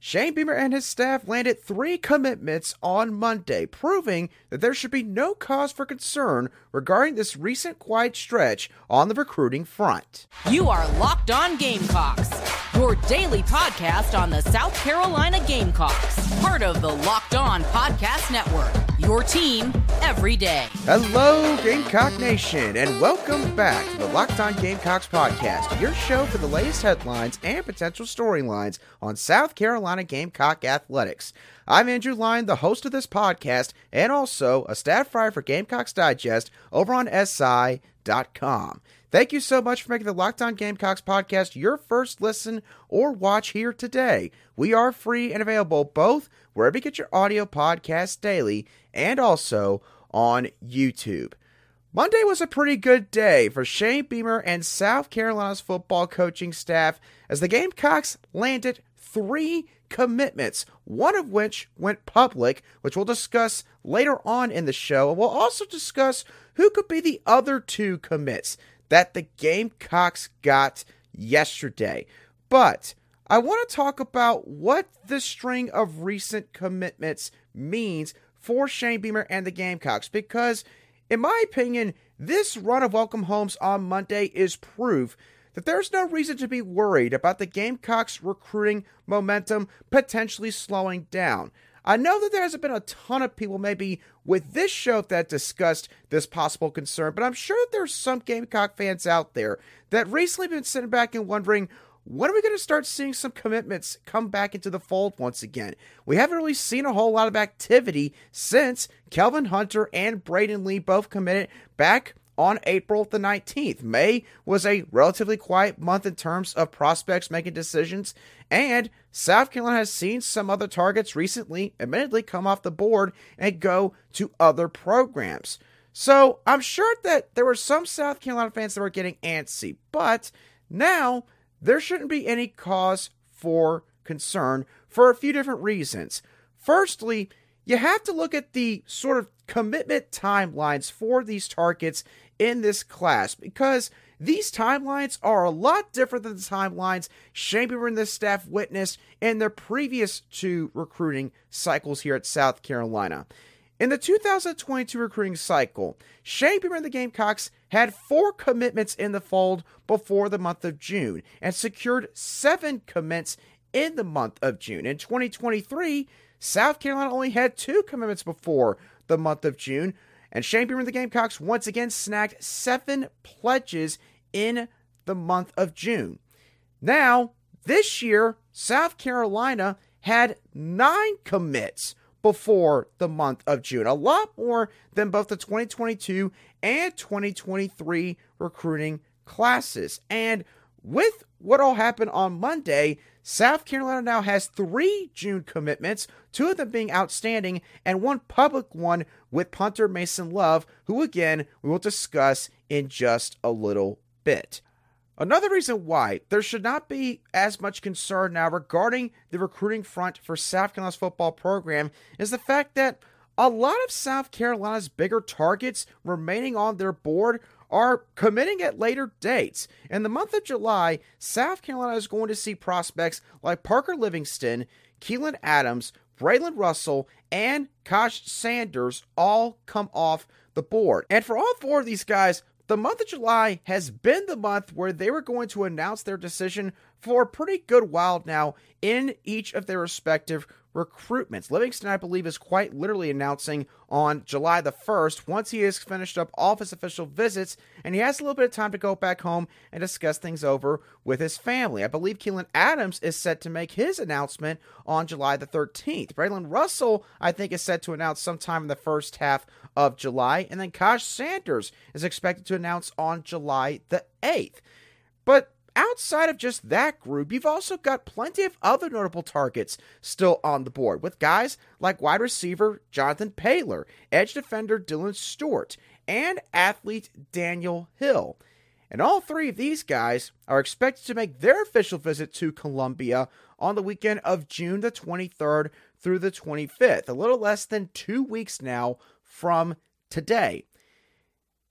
Shane Beamer and his staff landed three commitments on Monday, proving that there should be no cause for concern regarding this recent quiet stretch on the recruiting front. You are Locked On Gamecocks, your daily podcast on the South Carolina Gamecocks, part of the Locked On Podcast Network. Your team every day. Hello, Gamecock Nation, and welcome back to the Locked On Gamecocks podcast, your show for the latest headlines and potential storylines on South Carolina Gamecock athletics. I'm Andrew Lyon, the host of this podcast, and also a staff writer for Gamecocks Digest over on SI.com. Thank you so much for making the Locked On Gamecocks podcast your first listen or watch here today. We are free and available both wherever you get your audio podcasts daily and also on YouTube. Monday was a pretty good day for Shane Beamer and South Carolina's football coaching staff as the Gamecocks landed three commitments, one of which went public, which we'll discuss later on in the show. And we'll also discuss who could be the other two commits that the Gamecocks got yesterday. But I want to talk about what the string of recent commitments means for Shane Beamer and the Gamecocks because, in my opinion, this run of welcome homes on Monday is proof that there's no reason to be worried about the Gamecocks recruiting momentum potentially slowing down. I know that there hasn't been a ton of people, maybe with this show, that discussed this possible concern, but I'm sure that there's some Gamecock fans out there that recently been sitting back and wondering, when are we going to start seeing some commitments come back into the fold once again? We haven't really seen a whole lot of activity since Kelvin Hunter and Braydon Lee both committed back on April the 19th. May was a relatively quiet month in terms of prospects making decisions, and South Carolina has seen some other targets recently, admittedly, come off the board and go to other programs. So I'm sure that there were some South Carolina fans that were getting antsy, but now there shouldn't be any cause for concern for a few different reasons. Firstly, you have to look at the sort of commitment timelines for these targets in this class because these timelines are a lot different than the timelines Shane Beamer and the staff witnessed in their previous two recruiting cycles here at South Carolina. In the 2022 recruiting cycle, Shane Beamer and the Gamecocks had four commitments in the fold before the month of June and secured seven commits in the month of June. In 2023, South Carolina only had two commitments before the month of June, and Beamer and the Gamecocks once again snagged seven pledges in the month of June. Now, this year, South Carolina had nine commits before the month of June, a lot more than both the 2022 and 2023 recruiting classes. And with what all happened on Monday, South Carolina now has three June commitments, two of them being outstanding, and one public one with punter Mason Love, who again we will discuss in just a little bit. Another reason why there should not be as much concern now regarding the recruiting front for South Carolina's football program is the fact that a lot of South Carolina's bigger targets remaining on their board are committing at later dates. In the month of July, South Carolina is going to see prospects like Parker Livingston, Keelan Adams, Braylon Russell, and Kosh Sanders all come off the board. And for all four of these guys, the month of July has been the month where they were going to announce their decision for a pretty good while now in each of their respective recruitments. Livingston, I believe, is quite literally announcing on July the 1st once he has finished up all of his official visits and he has a little bit of time to go back home and discuss things over with his family. I believe Keelan Adams is set to make his announcement on July the 13th. Braylon Russell, I think, is set to announce sometime in the first half of July. And then Kosh Sanders is expected to announce on July the 8th. But outside of just that group, you've also got plenty of other notable targets still on the board, with guys like wide receiver Jonathan Paylor, edge defender Dylan Stewart, and athlete Daniel Hill. And all three of these guys are expected to make their official visit to Columbia on the weekend of June the 23rd through the 25th, a little less than two weeks now from today.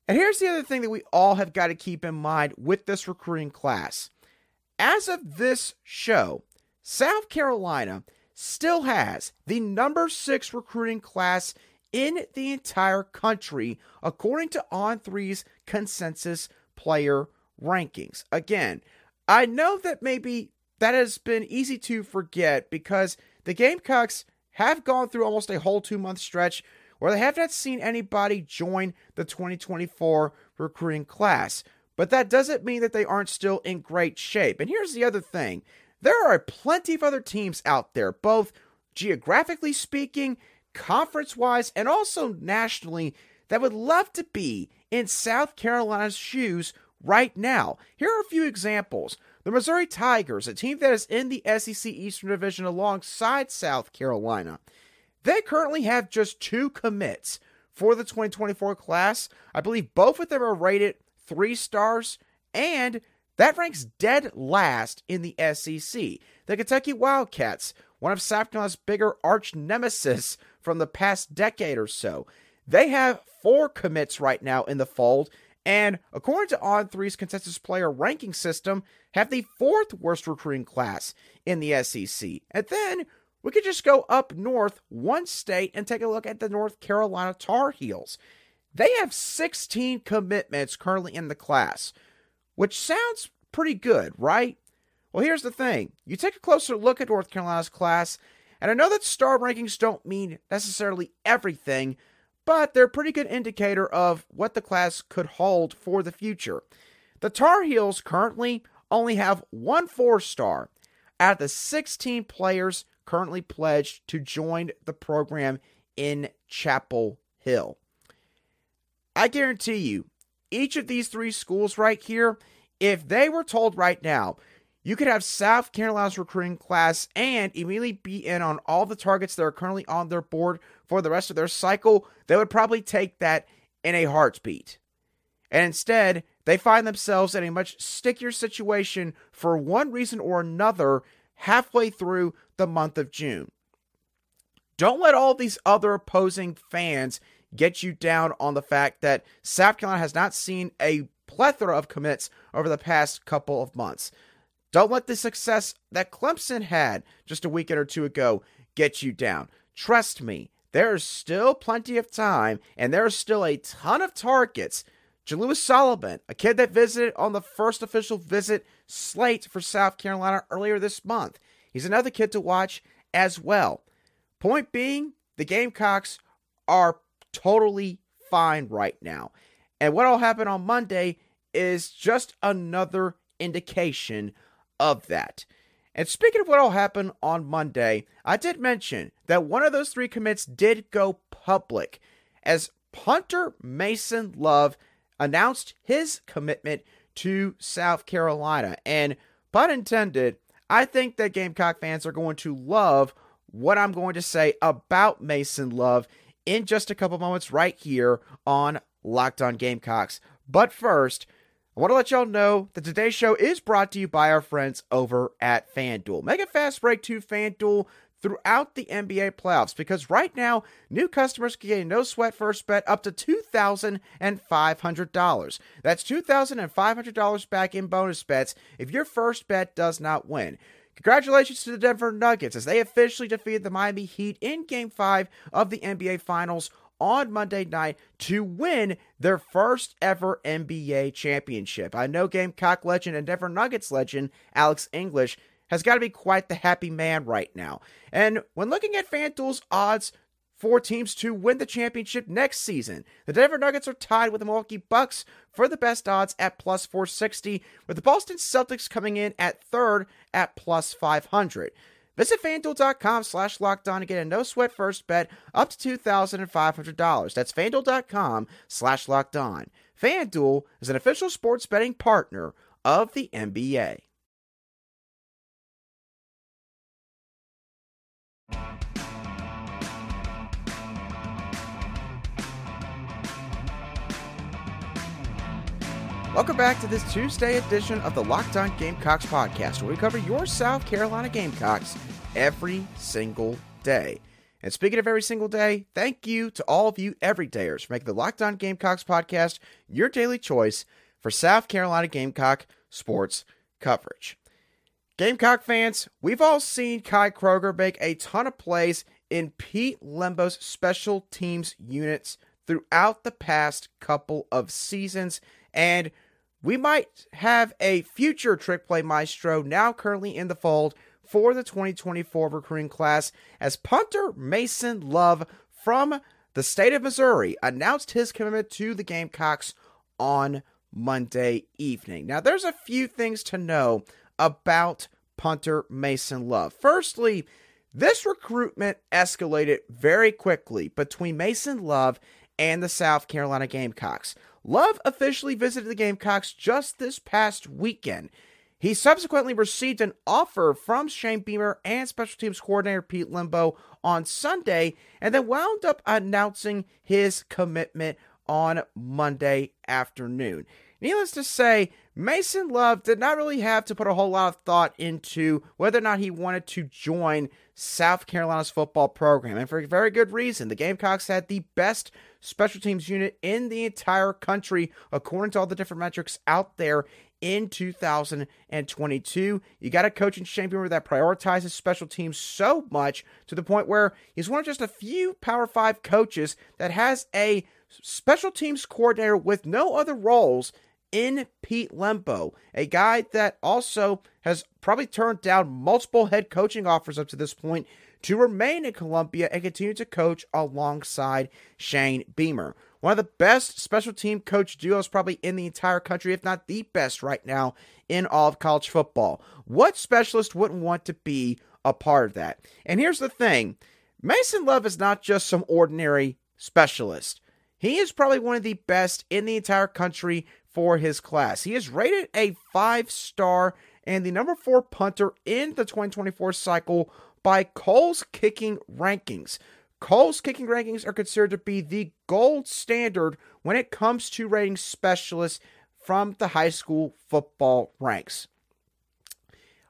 And here's the other thing that we all have got to keep in mind with this recruiting class. As of this show, South Carolina still has the number six recruiting class in the entire country, according to On3's consensus player rankings. Again, I know that maybe that has been easy to forget because the Gamecocks have gone through almost a whole two month stretch where they have not seen anybody join the 2024 recruiting class. But that doesn't mean that they aren't still in great shape. And here's the other thing there are plenty of other teams out there, both geographically speaking, conference wise, and also nationally, that would love to be in South Carolina's shoes right now. Here are a few examples. The Missouri Tigers, a team that is in the SEC Eastern Division alongside South Carolina, they currently have just two commits for the 2024 class. I believe both of them are rated three stars, and that ranks dead last in the SEC. The Kentucky Wildcats, one of South Carolina's bigger arch nemesis from the past decade or so, they have four commits right now in the fold, and according to On3's consensus player ranking system, have the fourth worst recruiting class in the SEC. And then we could just go up north one state and take a look at the North Carolina Tar Heels. They have 16 commitments currently in the class, which sounds pretty good, right? Well, here's the thing you take a closer look at North Carolina's class, and I know that star rankings don't mean necessarily everything, but they're a pretty good indicator of what the class could hold for the future. The Tar Heels currently only have one four star out of the 16 players currently pledged to join the program in Chapel Hill. I guarantee you, each of these three schools right here, if they were told right now, you could have South Carolina's recruiting class and immediately be in on all the targets that are currently on their board for the rest of their cycle, they would probably take that in a heartbeat. And instead, they find themselves in a much stickier situation for one reason or another halfway through the month of June. Don't let all these other opposing fans get you down on the fact that South Carolina has not seen a plethora of commits over the past couple of months. Don't let the success that Clemson had just a weekend or two ago get you down. Trust me, there's still plenty of time, and there's still a ton of targets. Jalewis Sullivan, a kid that visited on the first official visit slate for South Carolina earlier this month. He's another kid to watch as well. Point being, the Gamecocks are totally fine right now. And what'll happen on Monday is just another indication of that. And speaking of what'll happen on Monday, I did mention that one of those three commits did go public as punter Mason Love announced his commitment to South Carolina. And pun intended, I think that Gamecock fans are going to love what I'm going to say about Mason Love in just a couple moments right here on Locked On Gamecocks. But first, I want to let y'all know that today's show is brought to you by our friends over at FanDuel. Make a fast break to FanDuel throughout the NBA playoffs because right now, new customers can get a no sweat first bet up to $2,500. That's $2,500 back in bonus bets if your first bet does not win. Congratulations to the Denver Nuggets as they officially defeated the Miami Heat in Game 5 of the NBA Finals on Monday night to win their first ever NBA championship. I know Gamecock legend and Denver Nuggets legend Alex English has got to be quite the happy man right now. And when looking at FanDuel's odds for teams to win the championship next season. The Denver Nuggets are tied with the Milwaukee Bucks for the best odds at plus 460, with the Boston Celtics coming in at third at plus 500. Visit fanduel.com slash locked on to get a no sweat first bet up to $2,500. That's fanduel.com slash locked on. FanDuel is an official sports betting partner of the NBA. Welcome back to this Tuesday edition of the Locked On Gamecocks podcast, where we cover your South Carolina Gamecocks every single day. And speaking of every single day, thank you to all of you everydayers for making the Locked On Gamecocks podcast your daily choice for South Carolina Gamecock sports coverage. Gamecock fans, we've all seen Kai Kroeger make a ton of plays in Pete Lembo's special teams units throughout the past couple of seasons, and we might have a future trick play maestro now currently in the fold for the 2024 recruiting class as punter Mason Love from the state of Missouri announced his commitment to the Gamecocks on Monday evening. Now, there's a few things to know about punter Mason Love. Firstly, this recruitment escalated very quickly between Mason Love and the South Carolina Gamecocks. Love officially visited the Gamecocks just this past weekend. He subsequently received an offer from Shane Beamer and special teams coordinator Pete Lembo on Sunday, and then wound up announcing his commitment on Monday afternoon. Needless to say, Mason Love did not really have to put a whole lot of thought into whether or not he wanted to join South Carolina's football program, and for a very good reason. The Gamecocks had the best special teams unit in the entire country, according to all the different metrics out there in 2022. You got a coach in Shane Beamer that prioritizes special teams so much to the point where he's one of just a few Power Five coaches that has a special teams coordinator with no other roles in Pete Lembo, a guy that also has probably turned down multiple head coaching offers up to this point to remain in Columbia and continue to coach alongside Shane Beamer. One of the best special team coach duos probably in the entire country, if not the best right now in all of college football. What specialist wouldn't want to be a part of that? And here's the thing Mason Love is not just some ordinary specialist. He is probably one of the best in the entire country for his class. He is rated a five star and the number four punter in the 2024 cycle by Kohl's kicking rankings. Kohl's kicking rankings are considered to be the gold standard when it comes to rating specialists from the high school football ranks.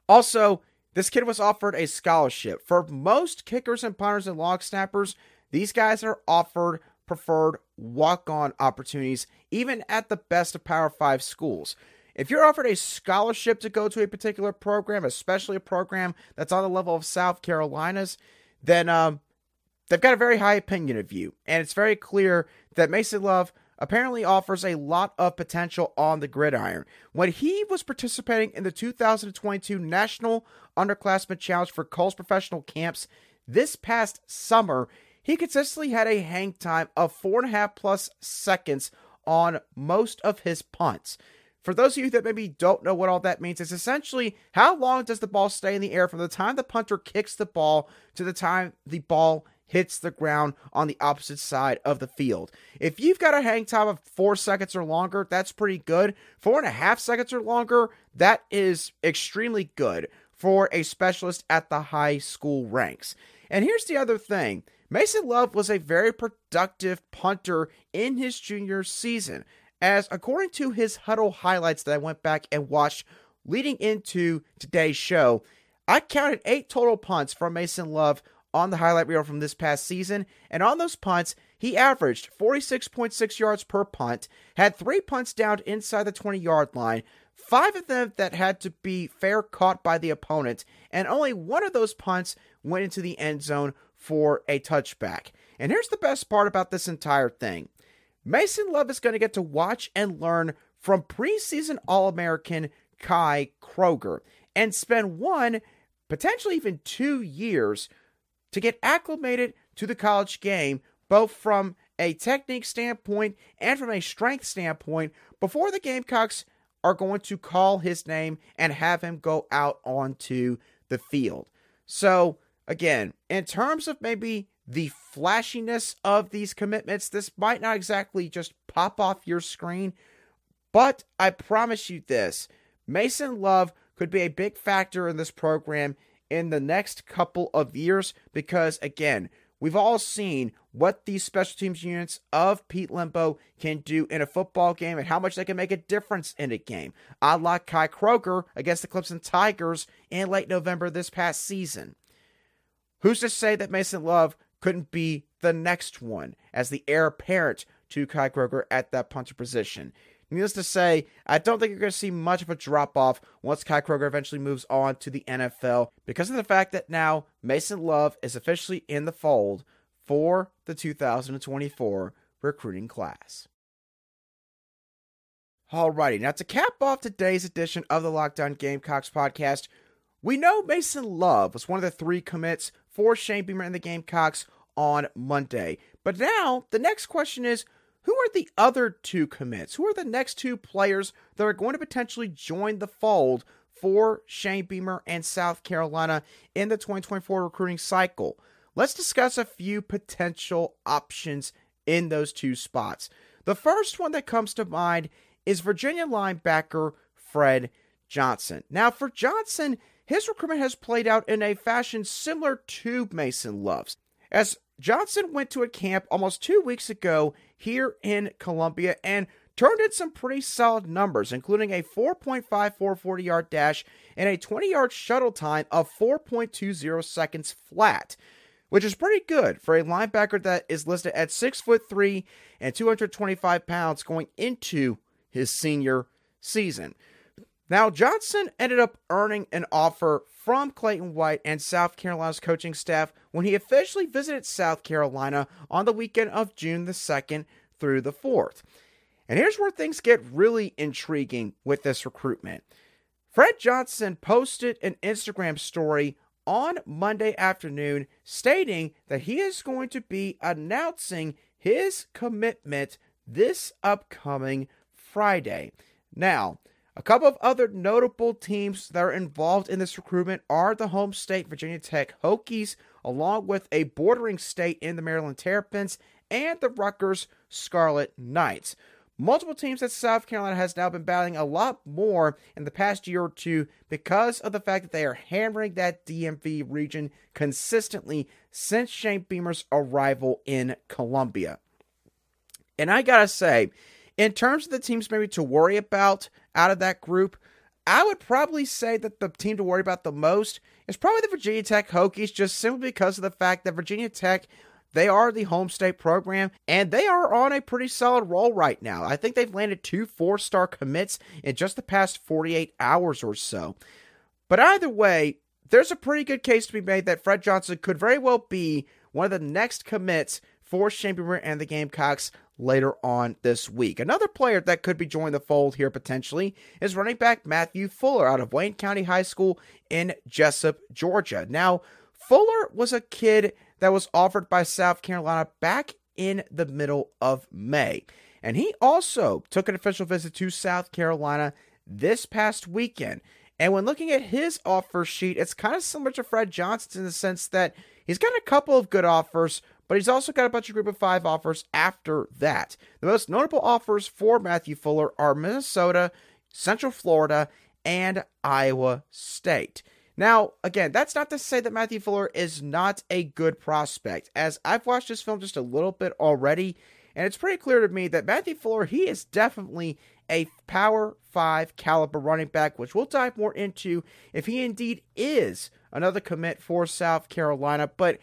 Also, this kid was offered a scholarship. For most kickers and punters and long snappers, these guys are offered preferred walk on opportunities, even at the best of Power 5 schools. If you're offered a scholarship to go to a particular program, especially a program that's on the level of South Carolina's, then um, they've got a very high opinion of you. And it's very clear that Mason Love apparently offers a lot of potential on the gridiron. When he was participating in the 2022 National Underclassmen Challenge for Kohl's Professional Camps this past summer, he consistently had a hang time of four and a half plus seconds on most of his punts. For those of you that maybe don't know what all that means, it's essentially how long does the ball stay in the air from the time the punter kicks the ball to the time the ball hits the ground on the opposite side of the field. If you've got a hang time of four seconds or longer, that's pretty good. Four and a half seconds or longer, that is extremely good for a specialist at the high school ranks. And here's the other thing Mason Love was a very productive punter in his junior season, as according to his huddle highlights that I went back and watched leading into today's show, I counted eight total punts from Mason Love on the highlight reel from this past season, and on those punts, he averaged 46.6 yards per punt, had three punts down inside the 20 yard line, five of them that had to be fair caught by the opponent, and only one of those punts went into the end zone for a touchback. And here's the best part about this entire thing Mason Love is going to get to watch and learn from preseason All American Kai Kroeger and spend one, potentially even two years to get acclimated to the college game, both from a technique standpoint and from a strength standpoint, before the Gamecocks are going to call his name and have him go out onto the field. So, again, in terms of maybe the flashiness of these commitments, this might not exactly just pop off your screen, but I promise you this Mason Love could be a big factor in this program in the next couple of years because, again, we've all seen what these special teams units of Pete Lembo can do in a football game and how much they can make a difference in a game. I like Kai Kroeger against the Clemson Tigers in late November this past season. Who's to say that Mason Love couldn't be the next one as the heir apparent to Kai Kroeger at that punter position? Needless to say, I don't think you're going to see much of a drop off once Kai Kroeger eventually moves on to the NFL because of the fact that now Mason Love is officially in the fold for the 2024 recruiting class. Alrighty, now to cap off today's edition of the Locked On Gamecocks podcast, we know Mason Love was one of the three commits for Shane Beamer and the Gamecocks on Monday. But now the next question is who are the other two commits? Who are the next two players that are going to potentially join the fold for Shane Beamer and South Carolina in the 2024 recruiting cycle? Let's discuss a few potential options in those two spots. The first one that comes to mind is Virginia linebacker Fred Johnson. Now, for Johnson, his recruitment has played out in a fashion similar to Mason Love's. As Johnson went to a camp almost two weeks ago here in Columbia and turned in some pretty solid numbers, including a 4.54 40 yard dash and a 20 yard shuttle time of 4.20 seconds flat, which is pretty good for a linebacker that is listed at 6 foot 3 and 225 pounds going into his senior season. Now, Johnson ended up earning an offer from Clayton White and South Carolina's coaching staff when he officially visited South Carolina on the weekend of June the 2nd through the 4th. And here's where things get really intriguing with this recruitment. Fred Johnson posted an Instagram story on Monday afternoon stating that he is going to be announcing his commitment this upcoming Friday. Now, a couple of other notable teams that are involved in this recruitment are the home state Virginia Tech Hokies, along with a bordering state in the Maryland Terrapins, and the Rutgers Scarlet Knights. Multiple teams that South Carolina has now been battling a lot more in the past year or two because of the fact that they are hammering that DMV region consistently since Shane Beamer's arrival in Columbia. And I gotta say, in terms of the teams maybe to worry about out of that group, I would probably say that the team to worry about the most is probably the Virginia Tech Hokies, just simply because of the fact that Virginia Tech, they are the home state program, and they are on a pretty solid roll right now. I think they've landed two four star commits in just the past 48 hours or so. But either way, there's a pretty good case to be made that Fred Johnson could very well be one of the next commits for Shane Beamer and the Gamecocks later on this week. Another player that could be joining the fold here potentially is running back Matthew Fuller out of Wayne County High School in Jesup, Georgia. Now, Fuller was a kid that was offered by South Carolina back in the middle of May. And he also took an official visit to South Carolina this past weekend. And when looking at his offer sheet, it's kind of similar to Fred Johnson in the sense that he's got a couple of good offers, but he's also got a bunch of group of five offers after that. The most notable offers for Matthew Fuller are Minnesota, Central Florida, and Iowa State. Now, again, that's not to say that Matthew Fuller is not a good prospect, as I've watched this film just a little bit already, and it's pretty clear to me that Matthew Fuller, he is definitely a Power 5 caliber running back, which we'll dive more into if he indeed is another commit for South Carolina. But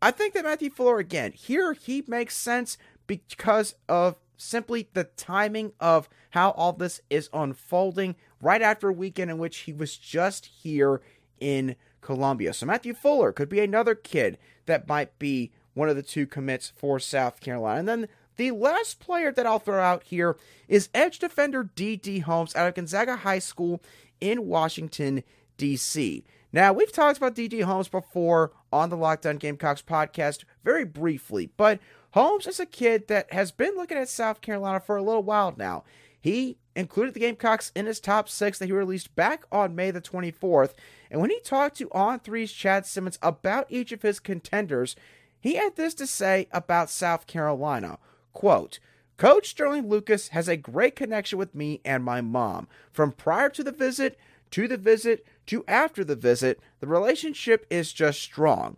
I think that Matthew Fuller, again, here he makes sense because of simply the timing of how all this is unfolding right after a weekend in which he was just here in Columbia. So Matthew Fuller could be another kid that might be one of the two commits for South Carolina. And then the last player that I'll throw out here is edge defender D.D. Holmes out of Gonzaga High School in Washington, D.C. Now, we've talked about D.D. Holmes before on the Locked On Gamecocks podcast very briefly, but Holmes is a kid that has been looking at South Carolina for a little while now. He included the Gamecocks in his top six that he released back on May the 24th. And when he talked to On Three's Chad Simmons about each of his contenders, he had this to say about South Carolina. Quote, Coach Sterling Lucas has a great connection with me and my mom. From prior to the visit to the visit to after the visit, the relationship is just strong.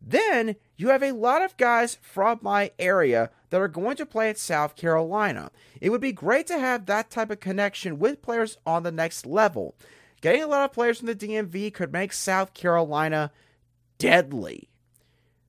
Then you have a lot of guys from my area that are going to play at South Carolina. It would be great to have that type of connection with players on the next level. Getting a lot of players from the DMV could make South Carolina deadly.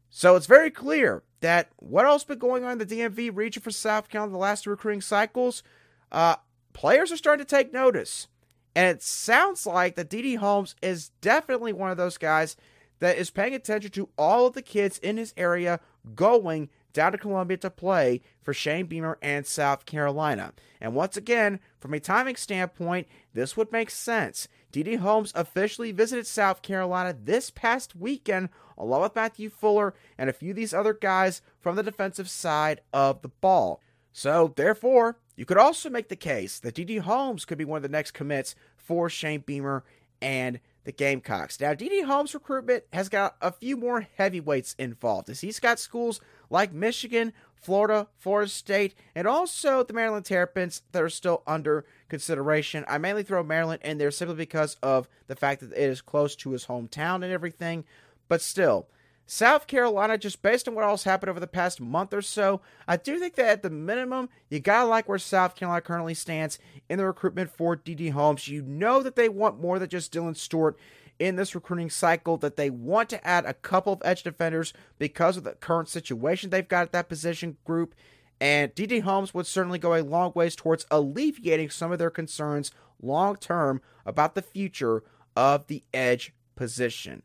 So it's very clear that what else been going on in the DMV region for South Carolina the last two recruiting cycles? Uh, players are starting to take notice. And it sounds like that DD Holmes is definitely one of those guys that is paying attention to all of the kids in his area going down to Columbia to play for Shane Beamer and South Carolina. And once again, from a timing standpoint, this would make sense. DD Holmes officially visited South Carolina this past weekend, along with Matthew Fuller and a few of these other guys from the defensive side of the ball. So, therefore, you could also make the case that DD Holmes could be one of the next commits for Shane Beamer and the Gamecocks. Now, DD Holmes' recruitment has got a few more heavyweights involved, as he's got schools like Michigan, Florida, Florida State, and also the Maryland Terrapins that are still under consideration. I mainly throw Maryland in there simply because of the fact that it is close to his hometown and everything, but still. South Carolina, just based on what else happened over the past month or so, I do think that at the minimum, you gotta like where South Carolina currently stands in the recruitment for DD Holmes. You know that they want more than just Dylan Stewart in this recruiting cycle, that they want to add a couple of edge defenders because of the current situation they've got at that position group. And DD Holmes would certainly go a long ways towards alleviating some of their concerns long term about the future of the edge position.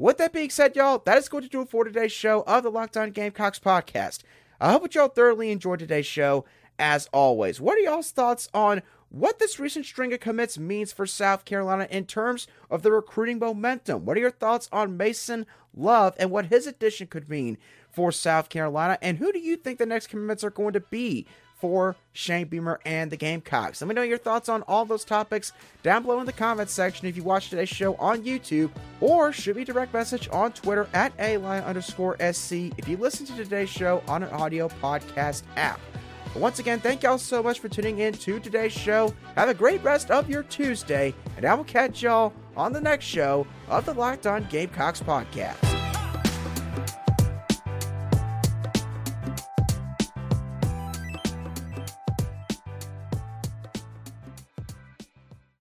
With that being said, y'all, that is going to do it for today's show of the Locked On Gamecocks podcast. I hope that y'all thoroughly enjoyed today's show. As always, what are y'all's thoughts on what this recent string of commits means for South Carolina in terms of the recruiting momentum? What are your thoughts on Mason Love and what his addition could mean for South Carolina? And who do you think the next commits are going to be for Shane Beamer and the Gamecocks. Let me know your thoughts on all those topics down below in the comments section if you watch today's show on YouTube, or shoot me a direct message on Twitter at a underscore SC if you listen to today's show on an audio podcast app. But once again, thank y'all so much for tuning in to today's show. Have a great rest of your Tuesday, and I will catch y'all on the next show of the Locked On Gamecocks podcast.